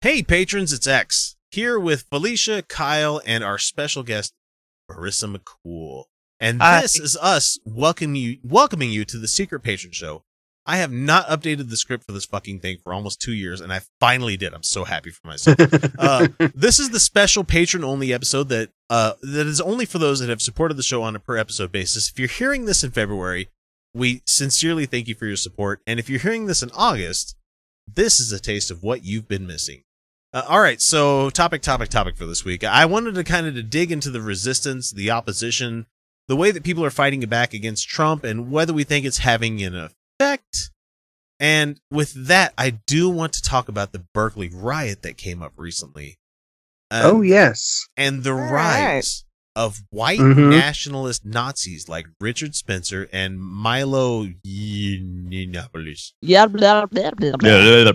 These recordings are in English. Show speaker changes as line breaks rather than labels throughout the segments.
Hey, patrons, it's X here with Felicia, Kyle, and our special guest, Marissa McCool. And
Hi.
this is us welcoming you, welcoming you to the Secret Patron Show. I have not updated the script for this fucking thing for almost two years, and I finally did. I'm so happy for myself. uh, this is the special patron only episode that uh, that is only for those that have supported the show on a per episode basis. If you're hearing this in February, we sincerely thank you for your support. And if you're hearing this in August, this is a taste of what you've been missing. Uh, all right, so topic, topic, topic for this week. I wanted to kind of to dig into the resistance, the opposition, the way that people are fighting back against Trump, and whether we think it's having an effect. And with that, I do want to talk about the Berkeley riot that came up recently. Um,
oh yes.
and the
All
rise of white
Mhm.
nationalist Nazis like Richard Spencer and Milo Yiannopoulos.
Yeah, blah, blah, blah, blah.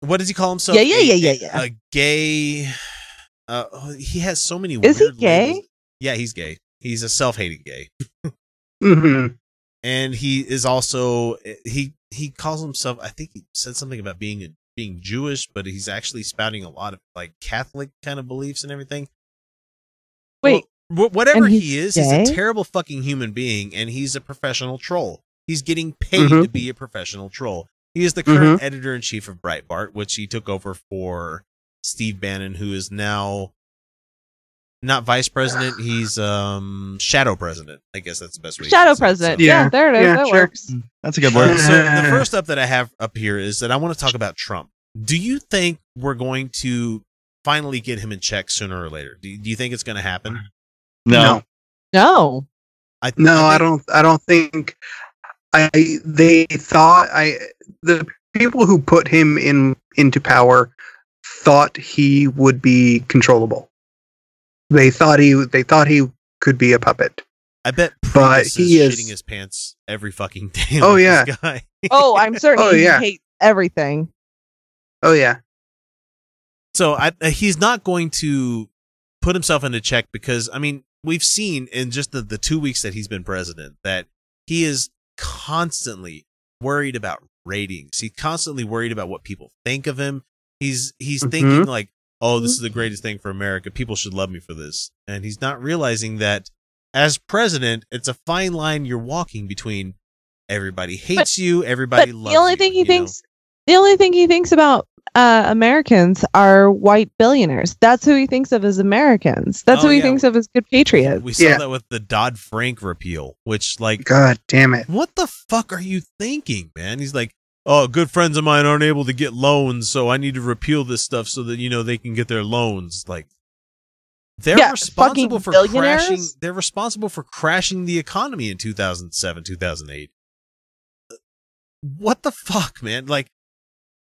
What does he call himself?
Yeah, yeah, yeah, yeah, yeah.
A gay. Uh, oh, he has so many.
Is he gay?
labels. Yeah, he's gay. He's a self-hating gay,
hmm
and he is also he he calls himself. I think he said something about being being Jewish, but he's actually spouting a lot of like Catholic kind of beliefs and everything.
Wait,
Well, whatever he is, he's a terrible fucking human being, and he's a professional troll. He's getting paid
Mhm.
to be a professional troll. He is the
Mm-hmm.
current editor in chief of Breitbart, which he took over for Steve Bannon, who is now not vice president. He's um shadow president. I guess that's the best way. to
shadow
say it.
president.
So-
Yeah,
Yeah,
there it is.
yeah,
that
sure.
works.
That's a good word.
so the first up that I have up here is that I want to talk about Trump. Do you think we're going to finally get him in check sooner or later? Do, do you think it's going to happen?
no,
No.
I,
no,
I
I, don't. I don't think. I they thought I the people who put him in into power thought he would be controllable. They thought he they thought he could be a puppet.
I bet
But
Prius
he
is
is-
shitting his pants every fucking day.
Oh,
with
yeah.
guy.
Oh, I'm certain
Oh,
he
yeah.
hates everything.
Oh yeah,
So I, uh, he's not going to put himself into check because I mean we've seen in just the, the two weeks that he's been president that he is constantly worried about ratings. He's constantly worried about what people think of him. He's he's
Mhm.
thinking like, oh, this is the greatest thing for America. People should love me for this, and he's not realizing that as president, it's a fine line you're walking between. Everybody hates you. Everybody
But
loves
the only
you,
thing he
you know?
thinks, the only thing he thinks about uh, Americans are white billionaires. That's who he thinks of as Americans. That's
Oh,
who he
yeah.
thinks of as good patriots.
We saw
Yeah.
that with the Dodd Frank repeal, which like
God damn it.
what the fuck are you thinking, man? He's like, oh, good friends of mine aren't able to get loans, so I need to repeal this stuff so that you know they can get their loans. Like, they're
Yeah,
responsible for crashing. They're responsible for crashing the economy in 2007, 2008. What the fuck, man? Like,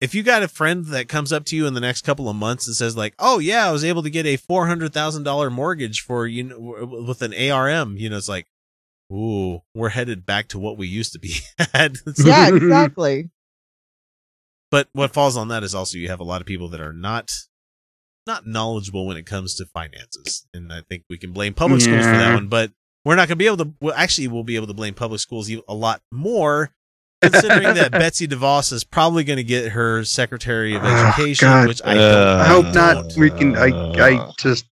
if you got a friend that comes up to you in the next couple of months and says like, "Oh yeah, I was able to get a four hundred thousand dollar mortgage for you know with an ARM," you know, it's like, ooh, we're headed back to what we used to be at.
Yeah, exactly.
but what falls on that is also you have a lot of people that are not not knowledgeable when it comes to finances, and I think we can blame public schools for that one. But we're not going to be able to. Well, actually, we'll be able to blame public schools a lot more. Considering that Betsy DeVos is probably going to get her Secretary of
Oh,
Education,
God.
which I don't,
I
I
hope not.
don't-
We can. I. I just.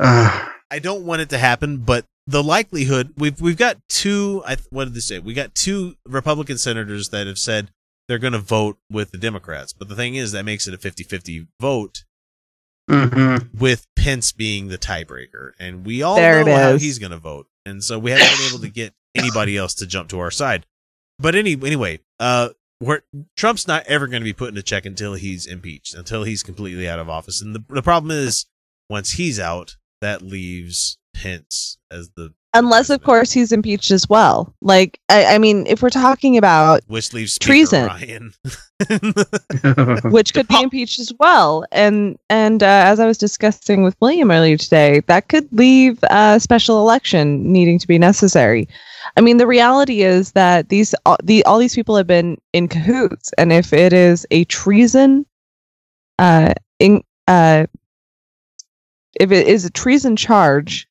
Uh,
I don't want it to happen, but the likelihood we've we've got two. I, what did they say? We got two Republican senators that have said they're going to vote with the Democrats. But the thing is, that makes it a 50-50 vote
mhm.
with Pence being the tiebreaker, and we all
There
know how
is.
he's going to vote, and so we haven't been able to get anybody else to jump to our side. But any anyway, uh, we're, Trump's not ever going to be put in a check until he's impeached, until he's completely out of office. And the the problem is, once he's out, that leaves Pence as the
unless of course he's impeached as well. Like I, I mean, if we're talking about
which leaves Speaker
treason.
Ryan.
which could be impeached as well. And and uh, as I was discussing with William earlier today, that could leave a special election needing to be necessary. I mean, the reality is that these all, the all these people have been in cahoots, and if it is a treason, uh, in uh, if it is a treason charge,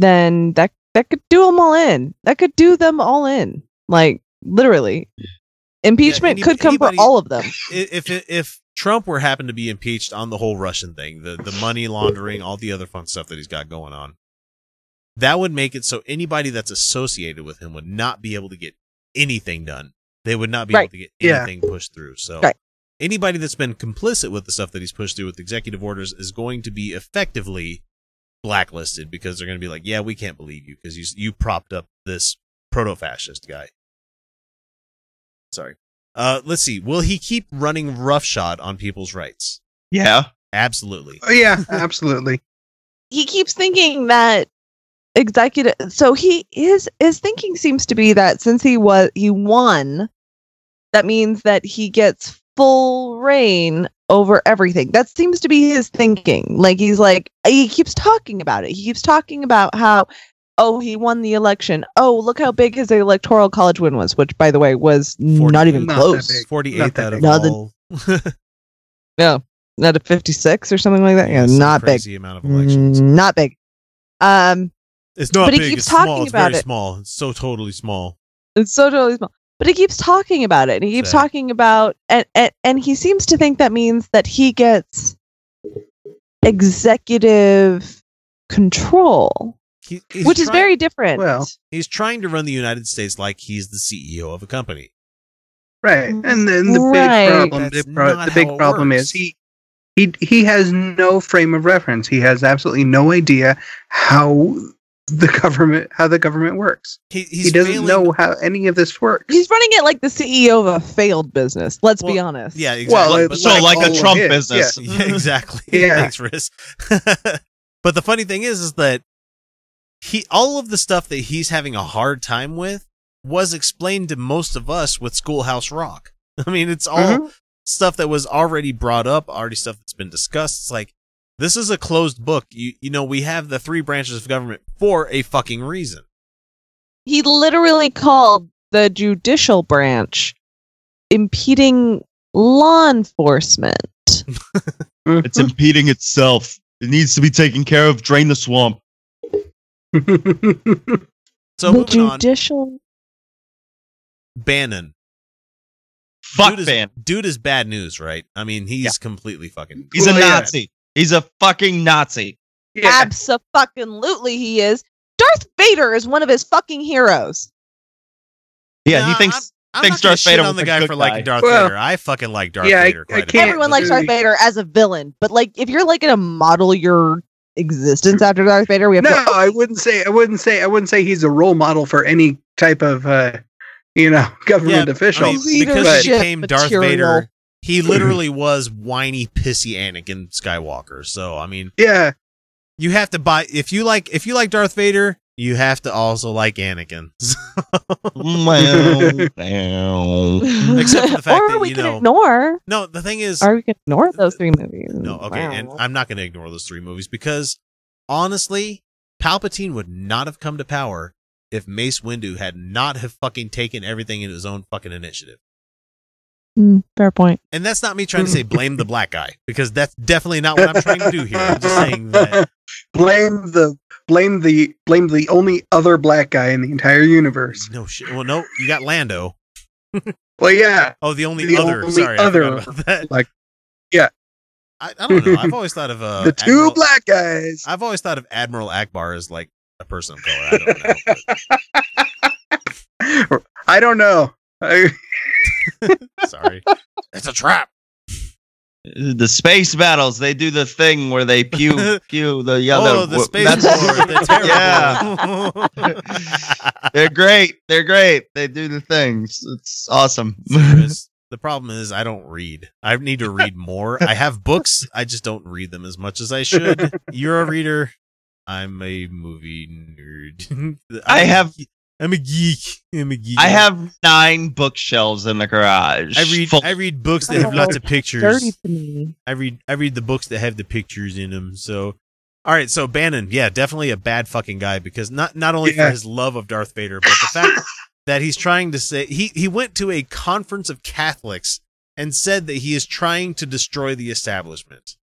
then that that could do them all in. That could do them all in, like literally. Impeachment
any-
could come
anybody-
for all of them.
I- if if Trump were happened to be impeached on the whole Russian thing, the the money laundering, all the other fun stuff that he's got going on, that would make it so anybody that's associated with him would not be able to get anything done. They would not be
Right.
able to get
Yeah.
anything pushed through. So
Right.
anybody that's been complicit with the stuff that he's pushed through with executive orders is going to be effectively blacklisted because they're going to be like, yeah, we can't believe you because you you propped up this proto fascist guy. Sorry. Uh, let's see. Will he keep running roughshod on people's rights?
Yeah.
Absolutely.
Oh, yeah, absolutely.
he keeps thinking that executive so he his his thinking seems to be that since he was he won that means that he gets full reign over everything that seems to be his thinking like he's like he keeps talking about it he keeps talking about how oh he won the election oh look how big his electoral college win was which by the way was not even
Not
close
big.
48th out of
big.
No, the-
all.
no not a 56 or something like that yeah
Some
not big
crazy amount of elections.
Mm, not big um
It's not
But he
big.
keeps
it's small.
talking
It's
about
very
it.
small. It's so totally small.
It's so totally small. But he keeps talking about it. And he keeps
Sad.
talking about and, and and he seems to think that means that he gets executive control,
He, he's
which is very different.
Well,
He's trying to run the United States like he's the CEO of a company.
right, and then the
Right.
big problem, the, pro- the big problem
works.
is he, he, he has no frame of reference. He has absolutely no idea how the government, how the government works.
He,
he doesn't
failing-
know how any of this works.
He's running it like the CEO of a failed business. Let's be honest.
Yeah, exactly.
Well,
But
so
like
like a Trump business.
Yeah, exactly.
Yeah.
Thanks, Riz. but the funny thing is, is that he all of the stuff that he's having a hard time with was explained to most of us with Schoolhouse Rock. I mean, it's all
Mhm.
stuff that was already brought up, already stuff that's been discussed. It's like this is a closed book. You you know, we have the three branches of government for a fucking reason.
He literally called the judicial branch impeding law enforcement.
It's impeding itself. It needs to be taken care of. Drain the swamp.
So
the
moving on,
judicial
Bannon.
Fuck
dude is,
ban.
Dude is bad news, right? I mean, he's
Yeah.
completely fucking.
He's a
Well, yeah.
Nazi. He's a fucking Nazi.
yeah.
Absolutely, he is. Darth Vader is one of his fucking heroes.
Yeah,
Nah,
he thinks
I'm
thinks
not gonna
Darth Vader
on the guy for
guy.
liking Darth
Well,
Vader. I fucking like Darth
yeah, I-
Vader
I
quite a
can't-
Everyone likes Darth Vader as a villain, but like if you're like gonna model your existence after Darth Vader, we have
no,
to.
I wouldn't say. I wouldn't say. I wouldn't say he's a role model for any type of, uh, you know, government
Yeah,
official.
I mean, because he
Leadership
became Darth
material.
Vader, he literally was whiny, pissy Anakin Skywalker. So I mean,
yeah,
you have to buy if you like if you like Darth Vader, you have to also like Anakin.
well, well.
Except for the fact
or
that,
we
you
can
know-
ignore,
no, the thing is,
are we can ignore those three movies.
no, okay, and I'm not going to ignore those three movies because honestly, Palpatine would not have come to power if Mace Windu had not have fucking taken everything in his own fucking initiative.
Mm, fair point.
And that's not me trying to say blame the black guy because that's definitely not what I'm trying to do here. I'm just saying that
blame the blame the blame the only other black guy in the entire universe.
no shit. Well, no, you got Lando.
Well, yeah,
Oh, the only
The
other.
only
Sorry,
other,
about that.
like, yeah.
I, I don't know. I've always thought of uh,
the two
Admiral,
black guys.
I've always thought of Admiral Ackbar as like a person of color. I don't know. but-
I don't know. I,
Sorry, it's a trap.
the space battles, they do the thing where they pew pew the other.
oh, the space
that's-
war. They're.
Yeah. They're great. They're great. They do the things. It's awesome.
Serious. The problem is I don't read. I need to read more. I have books. I just don't read them as much as I should. You're a reader. I'm a movie nerd.
I have
I'm a geek. I'm a geek.
I have nine bookshelves in the garage.
I read
full-
I read books that have lots of pictures.
Dirty to me.
I read I read the books that have the pictures in them. So, all right. So Bannon, yeah, definitely a bad fucking guy because not not only
Yeah.
for his love of Darth Vader, but the fact that he's trying to say he he went to a conference of Catholics and said that he is trying to destroy the establishment.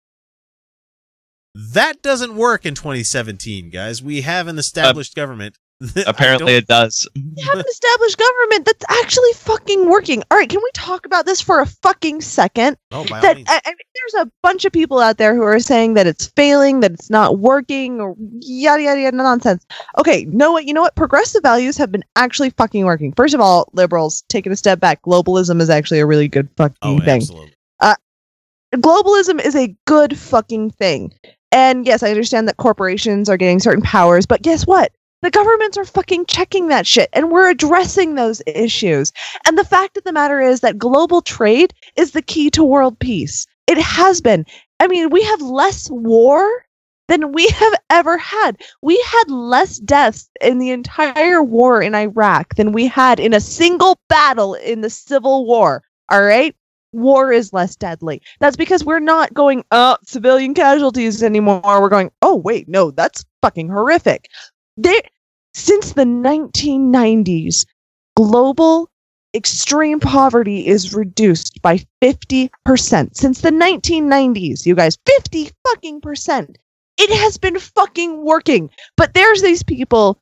That doesn't work in 2017, guys. We have an uh, established government. That I
apparently it does.
We have an established government that's actually fucking working. All right, can we talk about this for a fucking second?
oh, by all
that
means.
I, I mean, there's a bunch of people out there who are saying that it's failing, that it's not working, or yada yada yada nonsense. Okay, know what? You know what? Progressive values have been actually fucking working. First of all, liberals taking a step back. Globalism is actually a really good fucking
oh,
thing.
absolutely.
Uh, globalism is a good fucking thing. And yes, I understand that corporations are getting certain powers, but guess what? The governments are fucking checking that shit, and we're addressing those issues. And the fact of the matter is that global trade is the key to world peace. It has been. I mean, we have less war than we have ever had. We had less deaths in the entire war in Iraq than we had in a single battle in the Civil War. All right? War is less deadly. That's because we're not going, uh, civilian casualties anymore. We're going, oh, wait, no, that's fucking horrific. There, since the 1990s, global extreme poverty is reduced by 50%. Since the 1990s, you guys, 50 fucking percent. It has been fucking working. But there's these people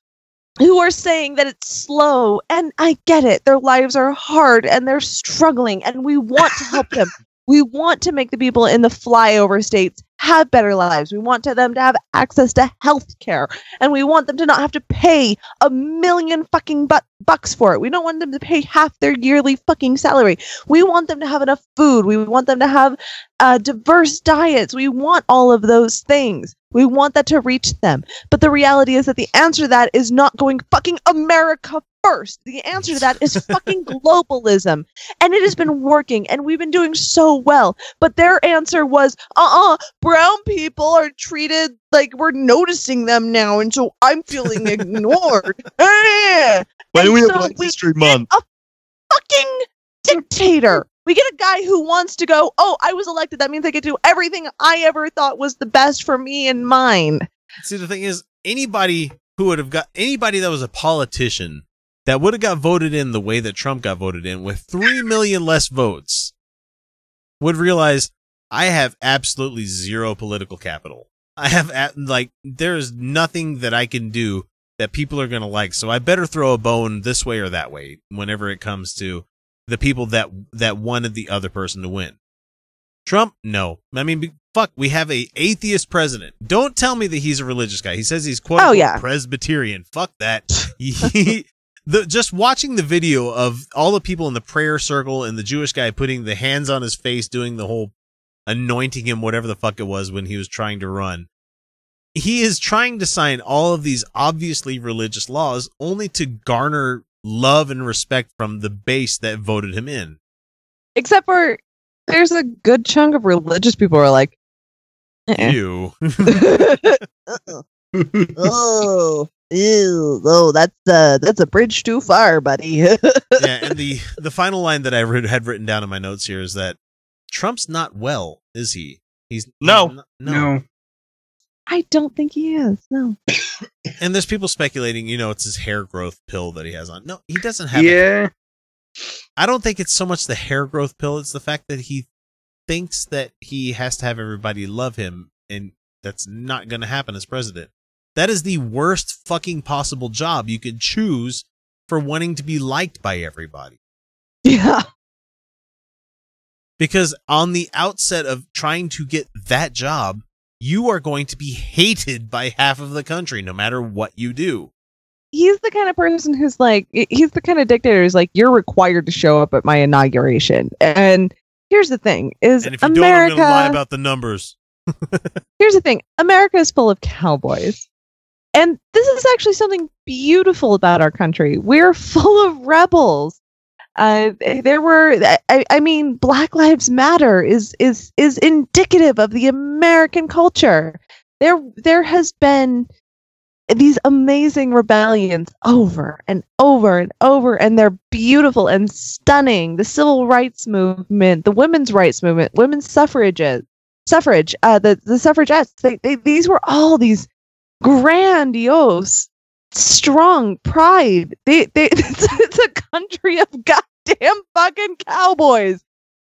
who are saying that it's slow, and I get it. Their lives are hard and they're struggling, and we want to help them. We want to make the people in the flyover states have better lives. We want to them to have access to health care, and we want them to not have to pay a million fucking bu- bucks for it. We don't want them to pay half their yearly fucking salary. We want them to have enough food. We want them to have uh, diverse diets. We want all of those things. We want that to reach them. But the reality is that the answer to that is not going fucking America first. The answer to that is fucking globalism. And it has been working and we've been doing so well. But their answer was, uh uh brown people are treated like we're noticing them now. And so I'm feeling ignored. Eh.
Why
And
do we have
so
Black History
get
Month?
A fucking dictator. We get a guy who wants to go, oh, I was elected. That means I get to do everything I ever thought was the best for me and mine.
See, the thing is, anybody who would have got anybody that was a politician that would have got voted in the way that Trump got voted in with three million less votes would realize I have absolutely zero political capital. I have a- like there's nothing that I can do that people are going to like. So I better throw a bone this way or that way whenever it comes to the people that that wanted the other person to win. Trump, no. I mean, fuck, we have a atheist president. Don't tell me that he's a religious guy. He says he's quote
Oh, yeah.
Presbyterian. Fuck that. He- the just watching the video of all the people in the prayer circle and the Jewish guy putting the hands on his face, doing the whole anointing him, whatever the fuck it was when he was trying to run. He is trying to sign all of these obviously religious laws only to garner love and respect from the base that voted him in.
Except for there's a good chunk of religious people who are like, eh.
You.
oh, ew, oh, that's uh, that's a bridge too far, buddy.
yeah, and the the final line that I had written down in my notes here is that Trump's not well, is he? He's
No.
he's not- no.
no.
I don't think he is. No.
And there's people speculating, you know, it's his hair growth pill that he has on. No, he doesn't have. it.
Yeah.
I don't think it's so much the hair growth pill; it's the fact that he thinks that he has to have everybody love him, and that's not going to happen as president. That is the worst fucking possible job you could choose for wanting to be liked by everybody.
Yeah.
Because on the outset of trying to get that job, you are going to be hated by half of the country no matter what you do.
He's the kind of person who's like, he's the kind of dictator who's like, you're required to show up at my inauguration. And here's the thing: is
And if you
America?
don't, I'm going to lie about the numbers.
here's the thing America is full of cowboys. And this is actually something beautiful about our country. We're full of rebels. Uh, there were, I, I mean, Black Lives Matter is is is indicative of the American culture. There, there has been these amazing rebellions over and over and over and they're beautiful and stunning the civil rights movement the women's rights movement women's suffrages suffrage uh the, the suffragettes they, they, these were all these grandiose strong pride they, they it's, it's a country of goddamn fucking cowboys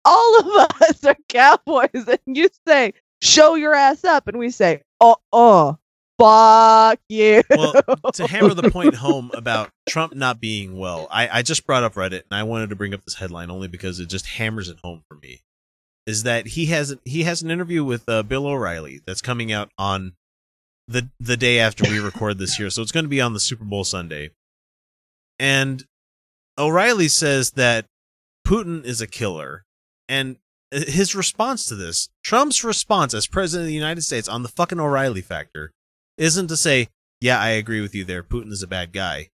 all of us are cowboys and you say show your ass up and we say oh oh fuck you.
well, to hammer the point home about Trump not being well, I, I just brought up Reddit and I wanted to bring up this headline only because it just hammers it home for me. Is that he has he has an interview with uh, Bill O'Reilly that's coming out on the the day after we record this year, so it's going to be on the Super Bowl Sunday. And O'Reilly says that Putin is a killer, and uh, his response to this, Trump's response as president of the United States on the fucking O'Reilly factor, isn't to say, yeah, I agree with you there. Putin is a bad guy.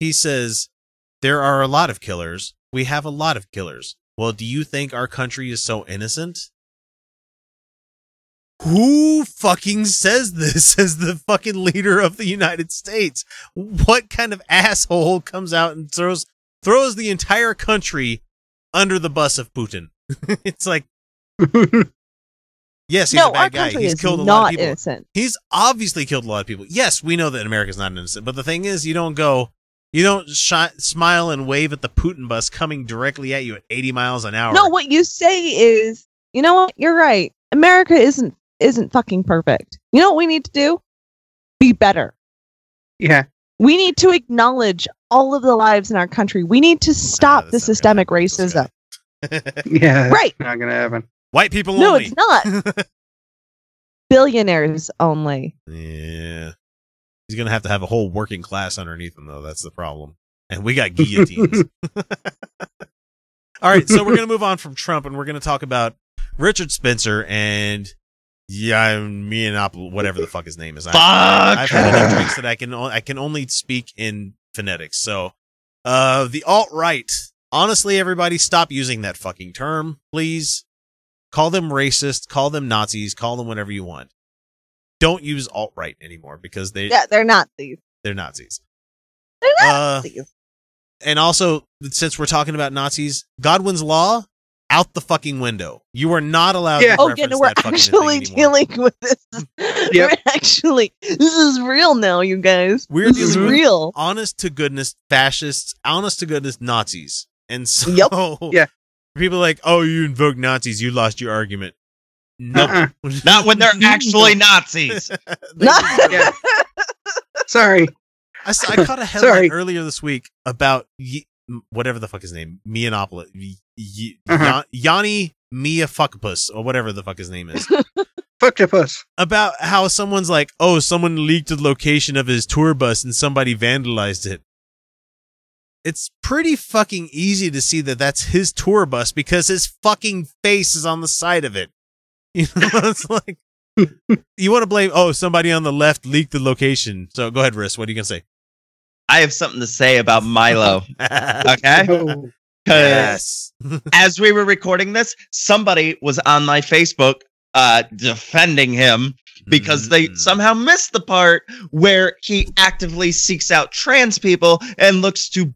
He says, there are a lot of killers. We have a lot of killers. Well, do you think our country is so innocent? Who fucking says this as the fucking leader of the United States? What kind of asshole comes out and throws throws the entire country under the bus of Putin? it's like Yes, he's
no,
a bad
our
guy.
country
He's
is
killed a
not
lot of people.
innocent.
He's obviously killed a lot of people. Yes, we know that America's not innocent, but the thing is, you don't go, you don't shi smile and wave at the Putin bus coming directly at you at 80 miles an hour.
No, what you say is, you know what? You're right. America isn't isn't fucking perfect. You know what we need to do? Be better.
yeah.
We need to acknowledge all of the lives in our country. We need to stop the
that's not gonna
systemic
happen with this
racism.
Yeah.
Right.
Not gonna happen.
White people
No,
only.
it's not. Billionaires only.
yeah. He's going to have to have a whole working class underneath him, though. That's the problem. And we got guillotines. All right, so we're going to move on from Trump and we're going to talk about Richard Spencer and yeah, me and Apple, whatever the fuck his name is. I-
Fuck.
I've had enough drinks that I can o- I can only speak in phonetics. So, uh, the alt right. Honestly, everybody, stop using that fucking term, please. Call them racist, call them Nazis, call them whatever you want. Don't use alt right anymore because they
Yeah, they're not these.
they're Nazis.
They're not
Uh, and also, since we're talking about Nazis, Godwin's law out the fucking window. You are not allowed
Yeah.
to
Oh,
reference
yeah, no, we're actually dealing with this.
Yep.
We're actually, this is real now, you guys.
We're
this is
dealing with-
real.
honest to goodness fascists, honest to goodness Nazis. And so
Yep.
Yeah.
people are like, oh, you invoke Nazis, you lost your argument. No.
Uh-uh.
Not when they're actually Nazis.
They
Not-
just-
Yeah. Sorry.
I, s- I caught a headline
Sorry.
earlier this week about Ye- whatever the fuck his name, Mianopolis, Ye- Ye-
Uh-huh.
Yan- Yanni Mia Fuckapus, or whatever the fuck his name is.
Fuck your puss.
about how someone's like, oh, someone leaked the location of his tour bus and somebody vandalized it. It's pretty fucking easy to see that that's his tour bus because his fucking face is on the side of it. You know, it's like you want to blame. Oh, somebody on the left leaked the location. So go ahead, Riss. What are you gonna say?
I have something to say about Milo. Okay.
Oh,
'Cause as we were recording this, somebody was on my Facebook uh, defending him because they
Mhm.
somehow missed the part where he actively seeks out trans people and looks to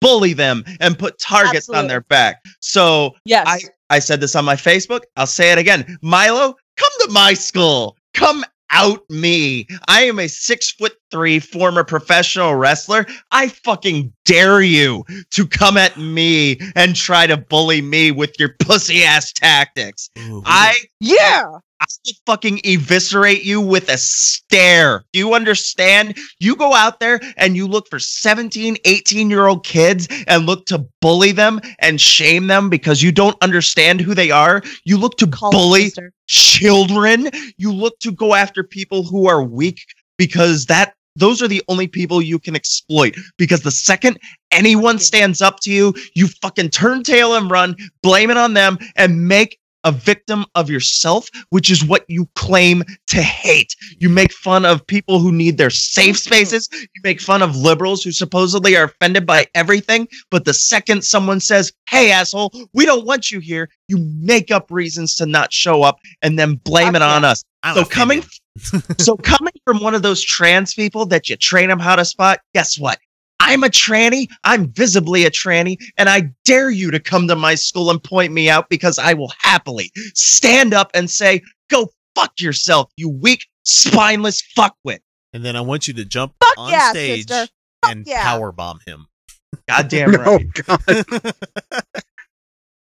bully them and put targets on their back. So
Yes.
I, I said this on my Facebook. I'll say it again. Milo, come to my school. Come out me. I am a six foot three former professional wrestler. I fucking dare you to come at me and try to bully me with your pussy ass tactics.
Ooh,
I
yeah.
I will fucking eviscerate you with a stare. Do you understand? You go out there and you look for 17, 18 year old kids and look to bully them and shame them because you don't understand who they are. You look to
Call
bully children. You look to go after people who are weak because that those are the only people you can exploit because the second anyone stands up to you, you fucking turn tail and run, blame it on them and make a victim of yourself, which is what you claim to hate. You make fun of people who need their safe spaces. You make fun of liberals who supposedly are offended by everything. But the second someone says, Hey, asshole, we don't want you here, you make up reasons to not show up and then blame
Fuck
it on
yeah.
us.
I'm
So
offended.
coming so coming from one of those trans people that you train them how to spot, guess what? I'm a tranny. I'm visibly a tranny, and I dare you to come to my school and point me out because I will happily stand up and say, "Go fuck yourself, you weak, spineless fuckwit."
And then I want you to jump
Fuck
on
yeah,
stage
sister.
And
yeah.
power bomb him.
Goddamn
No,
right.
God.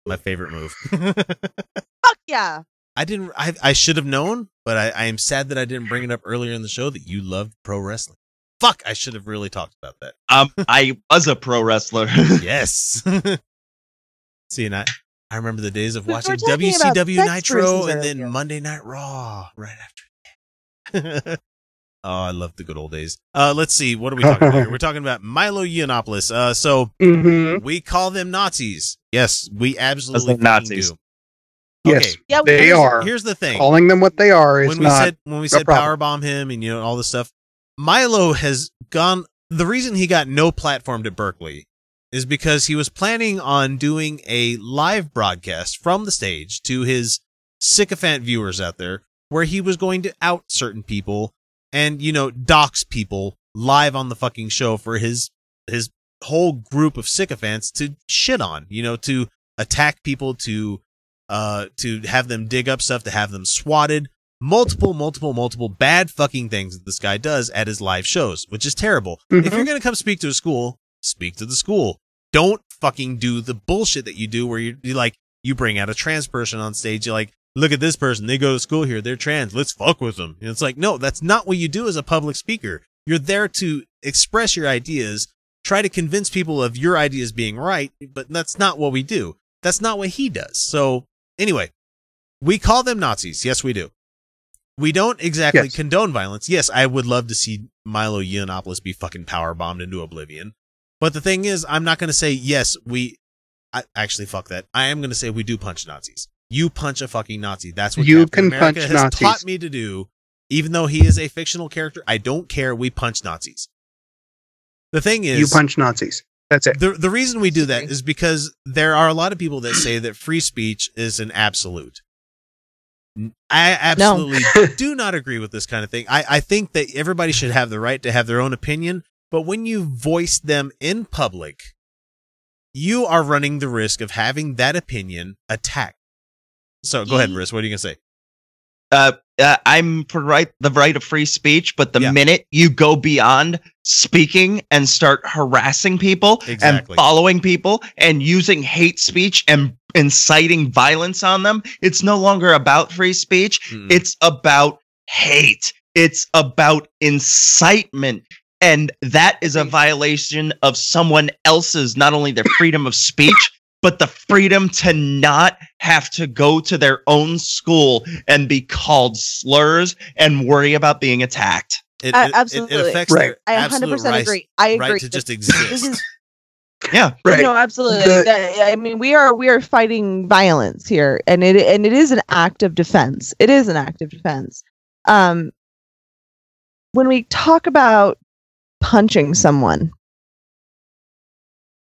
My favorite move.
Fuck yeah.
I didn't. I I should have known, but I, I am sad that I didn't bring it up earlier in the show that you loved pro wrestling. Fuck! I should have really talked about that.
Um, I was a pro wrestler.
Yes. See, and I I remember the days of watching WCW
sex
Nitro and then
earlier.
Monday Night Raw right after. oh, I love the good old days. Uh, let's see. What are we talking about? here? We're talking about Milo Yiannopoulos. Uh, so
Mhm.
we call them Nazis. Yes, we absolutely
Those are
fucking
Nazis.
do.
Yes,
Yeah,
they
here's,
are.
Here's the thing.
Calling them what they are is
when we
not.
said when we said
problem.
powerbomb him and you know all this stuff, Milo has gone. The reason he got no platform at Berkeley is because he was planning on doing a live broadcast from the stage to his sycophant viewers out there, where he was going to out certain people and you know dox people live on the fucking show for his his whole group of sycophants to shit on, you know, to attack people, to uh to have them dig up stuff, to have them swatted, multiple, multiple, multiple bad fucking things that this guy does at his live shows, which is terrible. If
Mhm.
you're gonna come speak to a school, speak to the school. Don't fucking do the bullshit that you do where you, you like you bring out a trans person on stage. You're like, look at this person. They go to school here. They're trans. Let's fuck with them. And it's like, no, that's not what you do as a public speaker. You're there to express your ideas, try to convince people of your ideas being right, but that's not what we do. That's not what he does. So anyway, we call them Nazis. Yes, we do. We don't exactly
Yes.
condone violence. Yes, I would love to see Milo Yiannopoulos be fucking power bombed into oblivion. But the thing is, I'm not going to say yes. We I, actually fuck that. I am going to say we do punch Nazis. You punch a fucking Nazi. That's what
You
Captain
can
America
punch
has
Nazis.
taught me to do. Even though he is a fictional character, I don't care. We punch Nazis. The thing is,
you punch Nazis. That's it.
the the reason we do that is because there are a lot of people that say that free speech is an absolute. I absolutely do not agree with this kind of thing. I, I think that everybody should have the right to have their own opinion, but when you voice them in public, you are running the risk of having that opinion attacked. So go ahead,
Ye-
Riz. What are you gonna say?
uh, uh, I'm for right the right of free speech, but the
Yeah.
minute you go beyond speaking and start harassing people
Exactly.
and following people and using hate speech and inciting violence on them, it's no longer about free speech.
Mm.
It's about hate. It's about incitement. And that is a violation of someone else's, not only their freedom of speech, but the freedom to not have to go to their own school and be called slurs and worry about being attacked.
It,
Uh,
it- it-
absolutely.
It, affects
Right.
their
I 100%
right,
agree. I agree.
right to just
This
exist.
is
Yeah.
Right.
No, absolutely.
The-
I mean, we are we are fighting violence here, and it and it is an act of defense. It is an act of defense. Um, when we talk about punching someone,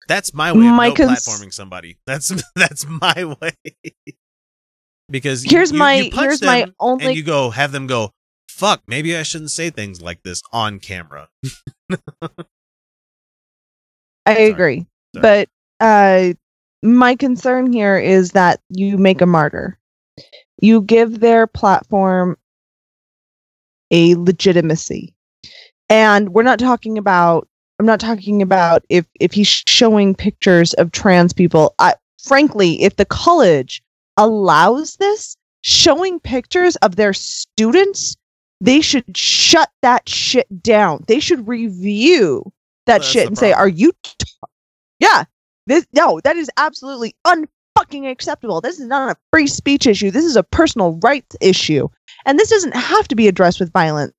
That's my way of
My
no
cons-
platforming somebody. That's that's my way. because
here's
you-
my
you punch
here's my only
and you go have them go. Fuck, maybe I shouldn't say things like this on camera.
I
Sorry.
agree.
Sorry.
But uh, my concern here is that you make a martyr. You give their platform a legitimacy. And we're not talking about I'm not talking about if if he's showing pictures of trans people. I, frankly, if the college allows this, showing pictures of their students, they should shut that shit down. They should review that
That's
shit and say, "Are you?" T- yeah, this no, that is absolutely unfucking acceptable. This is not a free speech issue. This is a personal rights issue, and this doesn't have to be addressed with violence.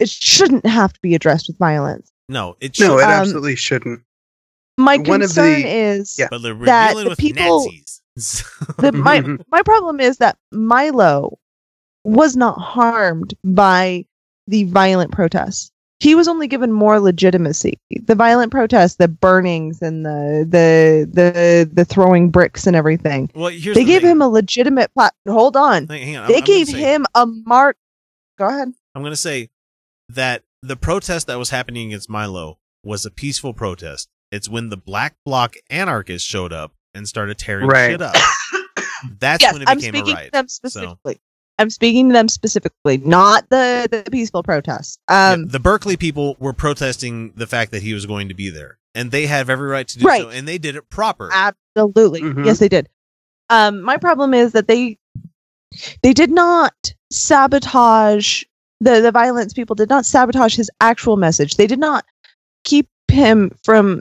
It shouldn't have to be addressed with violence.
No, it
No,
should,
it
Um,
absolutely shouldn't.
My
One
concern
the-
is
yeah.
but they're
that
dealing
the
with
people-
Nazis.
the, my my problem is that Milo was not harmed by the violent protests. he was only given more legitimacy. The violent protests, the burnings, and the the the the throwing bricks and everything.
Well, here's
they
the
gave
thing.
him a legitimate plat. Hold on.
Hang- hang on, I'm-
They
I'm gonna
gave
say-
him a mark. Go ahead.
I'm going to say that the protest that was happening against Milo was a peaceful protest. It's when the Black Bloc anarchists showed up and started tearing
Right.
shit up. That's
yes,
when it
I'm
became
speaking
a
to
riot.
them
So,
specifically. I'm speaking to them specifically, not the, the peaceful protests.
yeah,
Um,
the Berkeley people were protesting the fact that he was going to be there, and they have every right to do
Right.
so, and they did it proper.
absolutely,
Mhm.
yes, they did. Um, my problem is that they they did not sabotage the the violence. People did not sabotage his actual message. They did not keep him from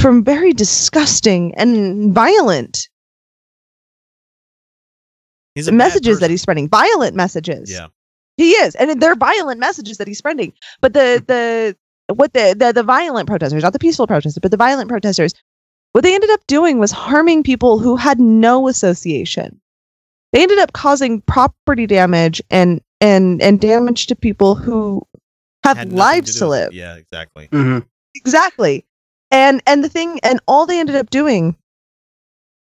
from very disgusting and violent
He's
messages that he's spreading. Violent messages.
Yeah.
He is, and they're violent messages that he's spreading. But the the what the the, the violent protesters, not the peaceful protesters, but the violent protesters, what they ended up doing was harming people who had no association. They ended up causing property damage and and and damage to people who have lives
do
to
with it.
live.
Yeah, exactly.
Mhm.
Exactly. And and the thing and all they ended up doing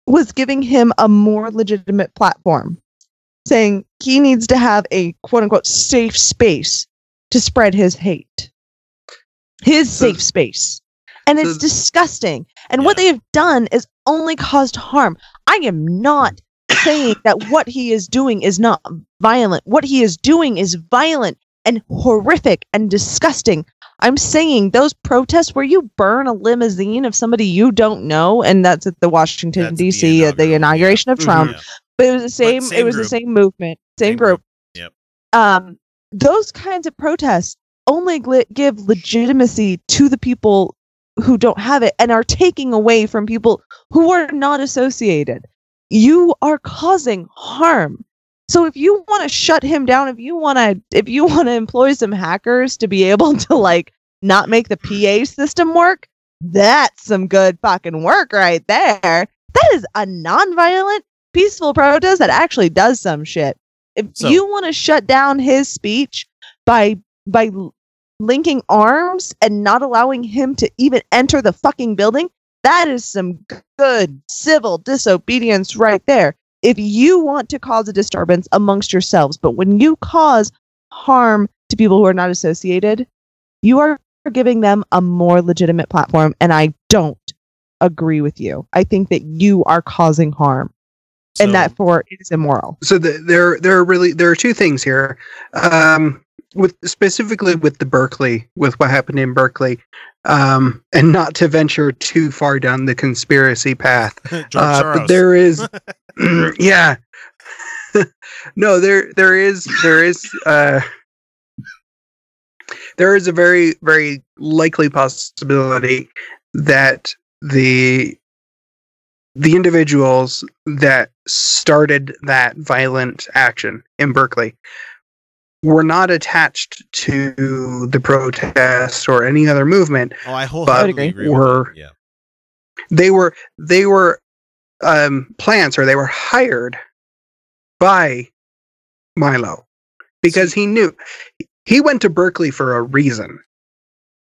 was giving him a more legitimate platform, saying he needs to have a quote unquote safe space to spread his hate. His
So-
safe space. And it's disgusting. And what they have done is only caused harm. I am not saying that what he is doing is not violent. What he is doing is violent and horrific and disgusting. I'm saying those protests where you burn a limousine of somebody you don't know, and that's at the Washington
That's the
D.C. at the inauguration of
Mhm.
Trump.
Yeah.
But it was the same.
same
it was
group.
the same movement, same,
Same
group.
group. Yep.
Um, those kinds of protests only give legitimacy to the people who don't have it and are taking away from people who are not associated. You are causing harm. So if you want to shut him down, if you want to, if you want to employ some hackers to be able to like not make the PA system work, that's some good fucking work right there. That is a non-violent, peaceful protest that actually does some shit. If
So-
you want to shut down his speech by by linking arms and not allowing him to even enter the fucking building, that is some good civil disobedience right there. If you want to cause a disturbance amongst yourselves, but when you cause harm to people who are not associated, you are giving them a more legitimate platform. And I don't agree with you. I think that you are causing harm
So,
and that for it is immoral.
so the, there there are really there are two things here um with specifically with the berkeley with what happened in berkeley um and not to venture too far down the conspiracy path. Uh, but there is yeah. No there there is there is uh there is a very very likely possibility that the the individuals that started that violent action in Berkeley were not attached to the protests or any other movement
oh, I wholeheartedly
agree.
agree.
Were-
that. Yeah.
they were they were um, plants or they were hired by Milo because he knew he went to Berkeley for a reason.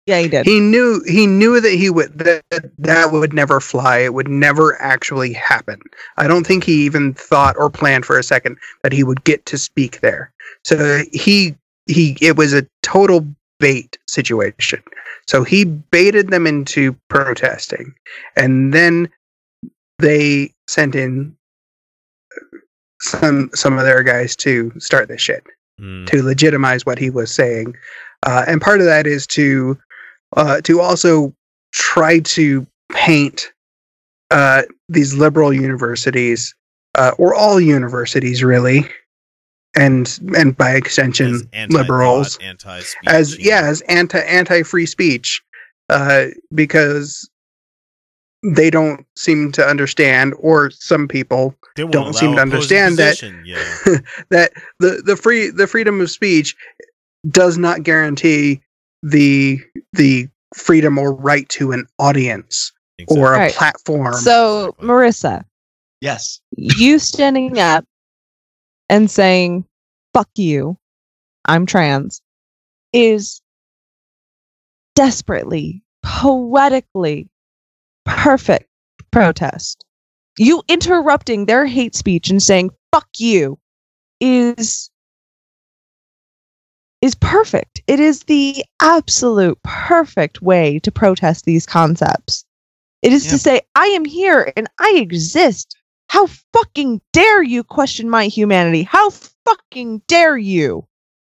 Yeah, he did.
He knew he knew that he would that that would never fly. It would never actually happen. I don't think he even thought or planned for a second that he would get to speak there. So he he it was a total bait situation. So he baited them into protesting, and then they sent in some some of their guys to start this shit
Mm.
to legitimize what he was saying, uh, and part of that is to uh, to also try to paint uh, these liberal universities uh, or all universities really, and and by extension
As
liberals
anti-speech,
as yeah as anti anti free speech uh, because they don't seem to understand or some people don't seem to understand that-
Yeah.
that the the free the freedom of speech does not guarantee the the freedom or right to an audience
Exactly.
or a
Right.
platform.
So, Marissa,
Yes.
you standing up and saying, fuck you, I'm trans, is desperately, poetically perfect protest. You interrupting their hate speech and saying fuck you is is perfect. It is the absolute perfect way to protest these concepts. It is
Yeah.
to say, I am here and I exist. How fucking dare you question my humanity? How fucking dare you?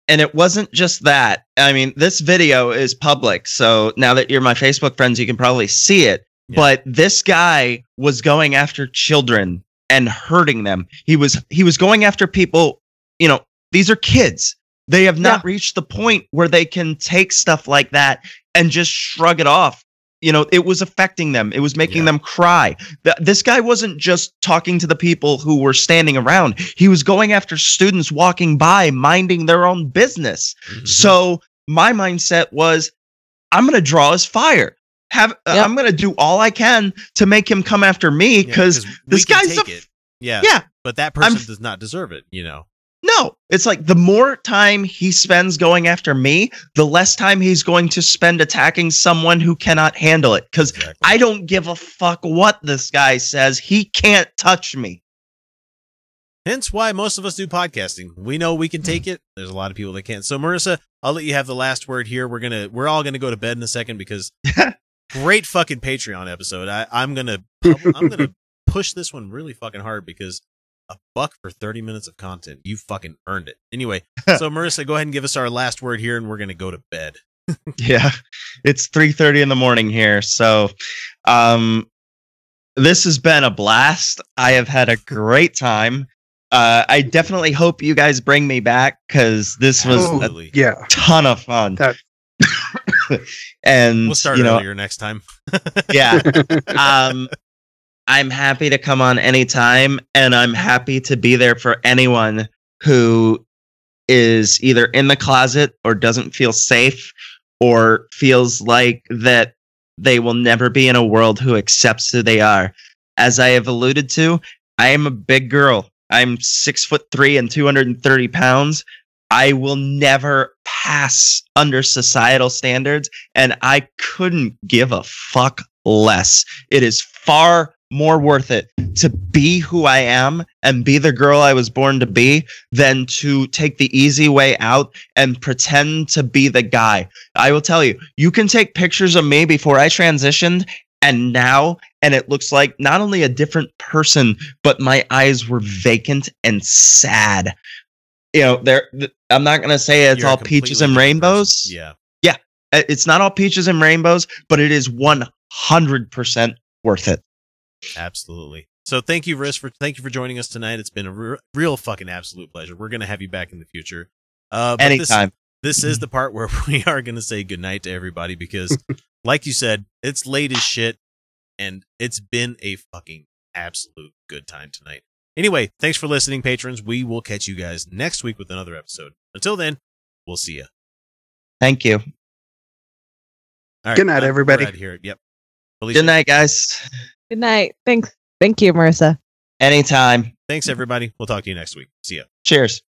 And it wasn't just that. I mean, this video is public. So now that you're my Facebook friends, you can probably see it.
Yeah.
But this guy was going after children and hurting them. He was he was going after people, you know, these are kids. They have not reached the point where they can take stuff like that and just shrug it off. You know, it was affecting them. It was making
Yeah.
them cry. Th- This guy wasn't just talking to the people who were standing around. He was going after students walking by, minding their own business.
Mhm.
So my mindset was, I'm gonna draw his fire. Have uh,
Yep.
I'm gonna do all I can to make him come after me because
we
this
can
guy's a
take it. Yeah.
yeah.
But that
I'm-
person does not deserve it, you know.
No, it's like the more time he spends going after me, the less time he's going to spend attacking someone who cannot handle it. Because
Exactly.
I don't give a fuck what this guy says. He can't touch me.
Hence why most of us do podcasting. We know we can take hmm. it. There's a lot of people that can't. So Marissa, I'll let you have the last word here. We're gonna we're all gonna go to bed in a second because great fucking Patreon episode. I, I'm gonna I'm gonna push this one really fucking hard because a buck for 30 minutes of content. You fucking earned it. Anyway, so Marissa, go ahead and give us our last word here and we're gonna go to bed.
Yeah, it's three thirty in the morning here. So, um, this has been a blast. I have had a great time. Uh, I definitely hope you guys bring me back because this was a
Absolutely.
Yeah.
ton of fun.
That-
and
We'll start
you know,
earlier next time.
yeah. um, I'm happy to come on anytime, and I'm happy to be there for anyone who is either in the closet or doesn't feel safe or feels like that they will never be in a world who accepts who they are. As I have alluded to, I am a big girl. I'm six foot three and 230 pounds. I will never pass under societal standards, and I couldn't give a fuck less. It is far more worth it to be who I am and be the girl I was born to be than to take the easy way out and pretend to be the guy. I will tell you, you can take pictures of me before I transitioned and now, and it looks like not only a different person, but my eyes were vacant and sad. You know, there. I'm not gonna say it's
You're
all peaches and rainbows.
person. Yeah.
Uh, It's not all peaches and rainbows, but it is 100% worth it.
Absolutely. So thank you, Riss, for thank you for joining us tonight. It's been a re- real fucking absolute pleasure. We're gonna have you back in the future. Uh, but this-
Anytime.
This, is the part where we are gonna say goodnight to everybody because, like you said, it's late as shit, and it's been a fucking absolute good time tonight. Anyway, thanks for listening, patrons. We will catch you guys next week with another episode. Until then, we'll see you.
Thank you.
All right,
Good night,
uh,
everybody.
here. Yep. Felicia,
Good night, guys.
Good night. Thanks. Thank you, Marissa.
Anytime.
Thanks, everybody. We'll talk to you next week. See ya.
Cheers.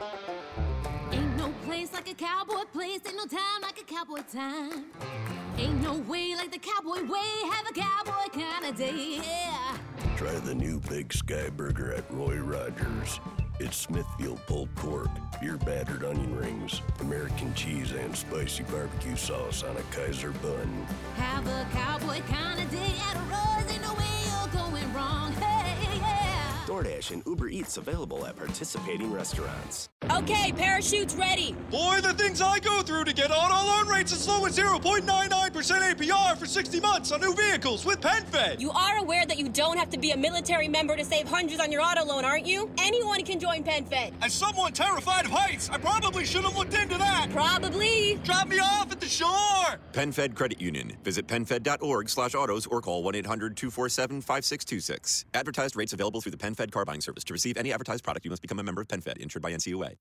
Ain't no place like a cowboy place, ain't no time like a cowboy time. Ain't no way like the cowboy way, have a cowboy kind of day, yeah.
Try the new Big Sky Burger at Roy Rogers. It's Smithfield pulled pork, beer battered onion rings, American cheese, and spicy barbecue sauce on a Kaiser bun.
Have a cowboy kind of day at Roy's, ain't no way you're going wrong.
DoorDash and Uber Eats available at participating restaurants.
Okay, parachutes ready.
Boy, the things I go through to get auto loan rates as low as 0.99% APR for 60 months on new vehicles with PenFed.
You are aware that you don't have to be a military member to save hundreds on your auto loan, aren't you? Anyone can join PenFed.
As someone terrified of heights, I probably should have looked into that.
Probably.
Drop me off at the shore.
PenFed Credit Union. Visit penfed.org slash autos or call 1-800-247-5626. Advertised rates available through the PenFed car buying service. To receive any advertised product, you must become a member of PenFed, insured by NCUA.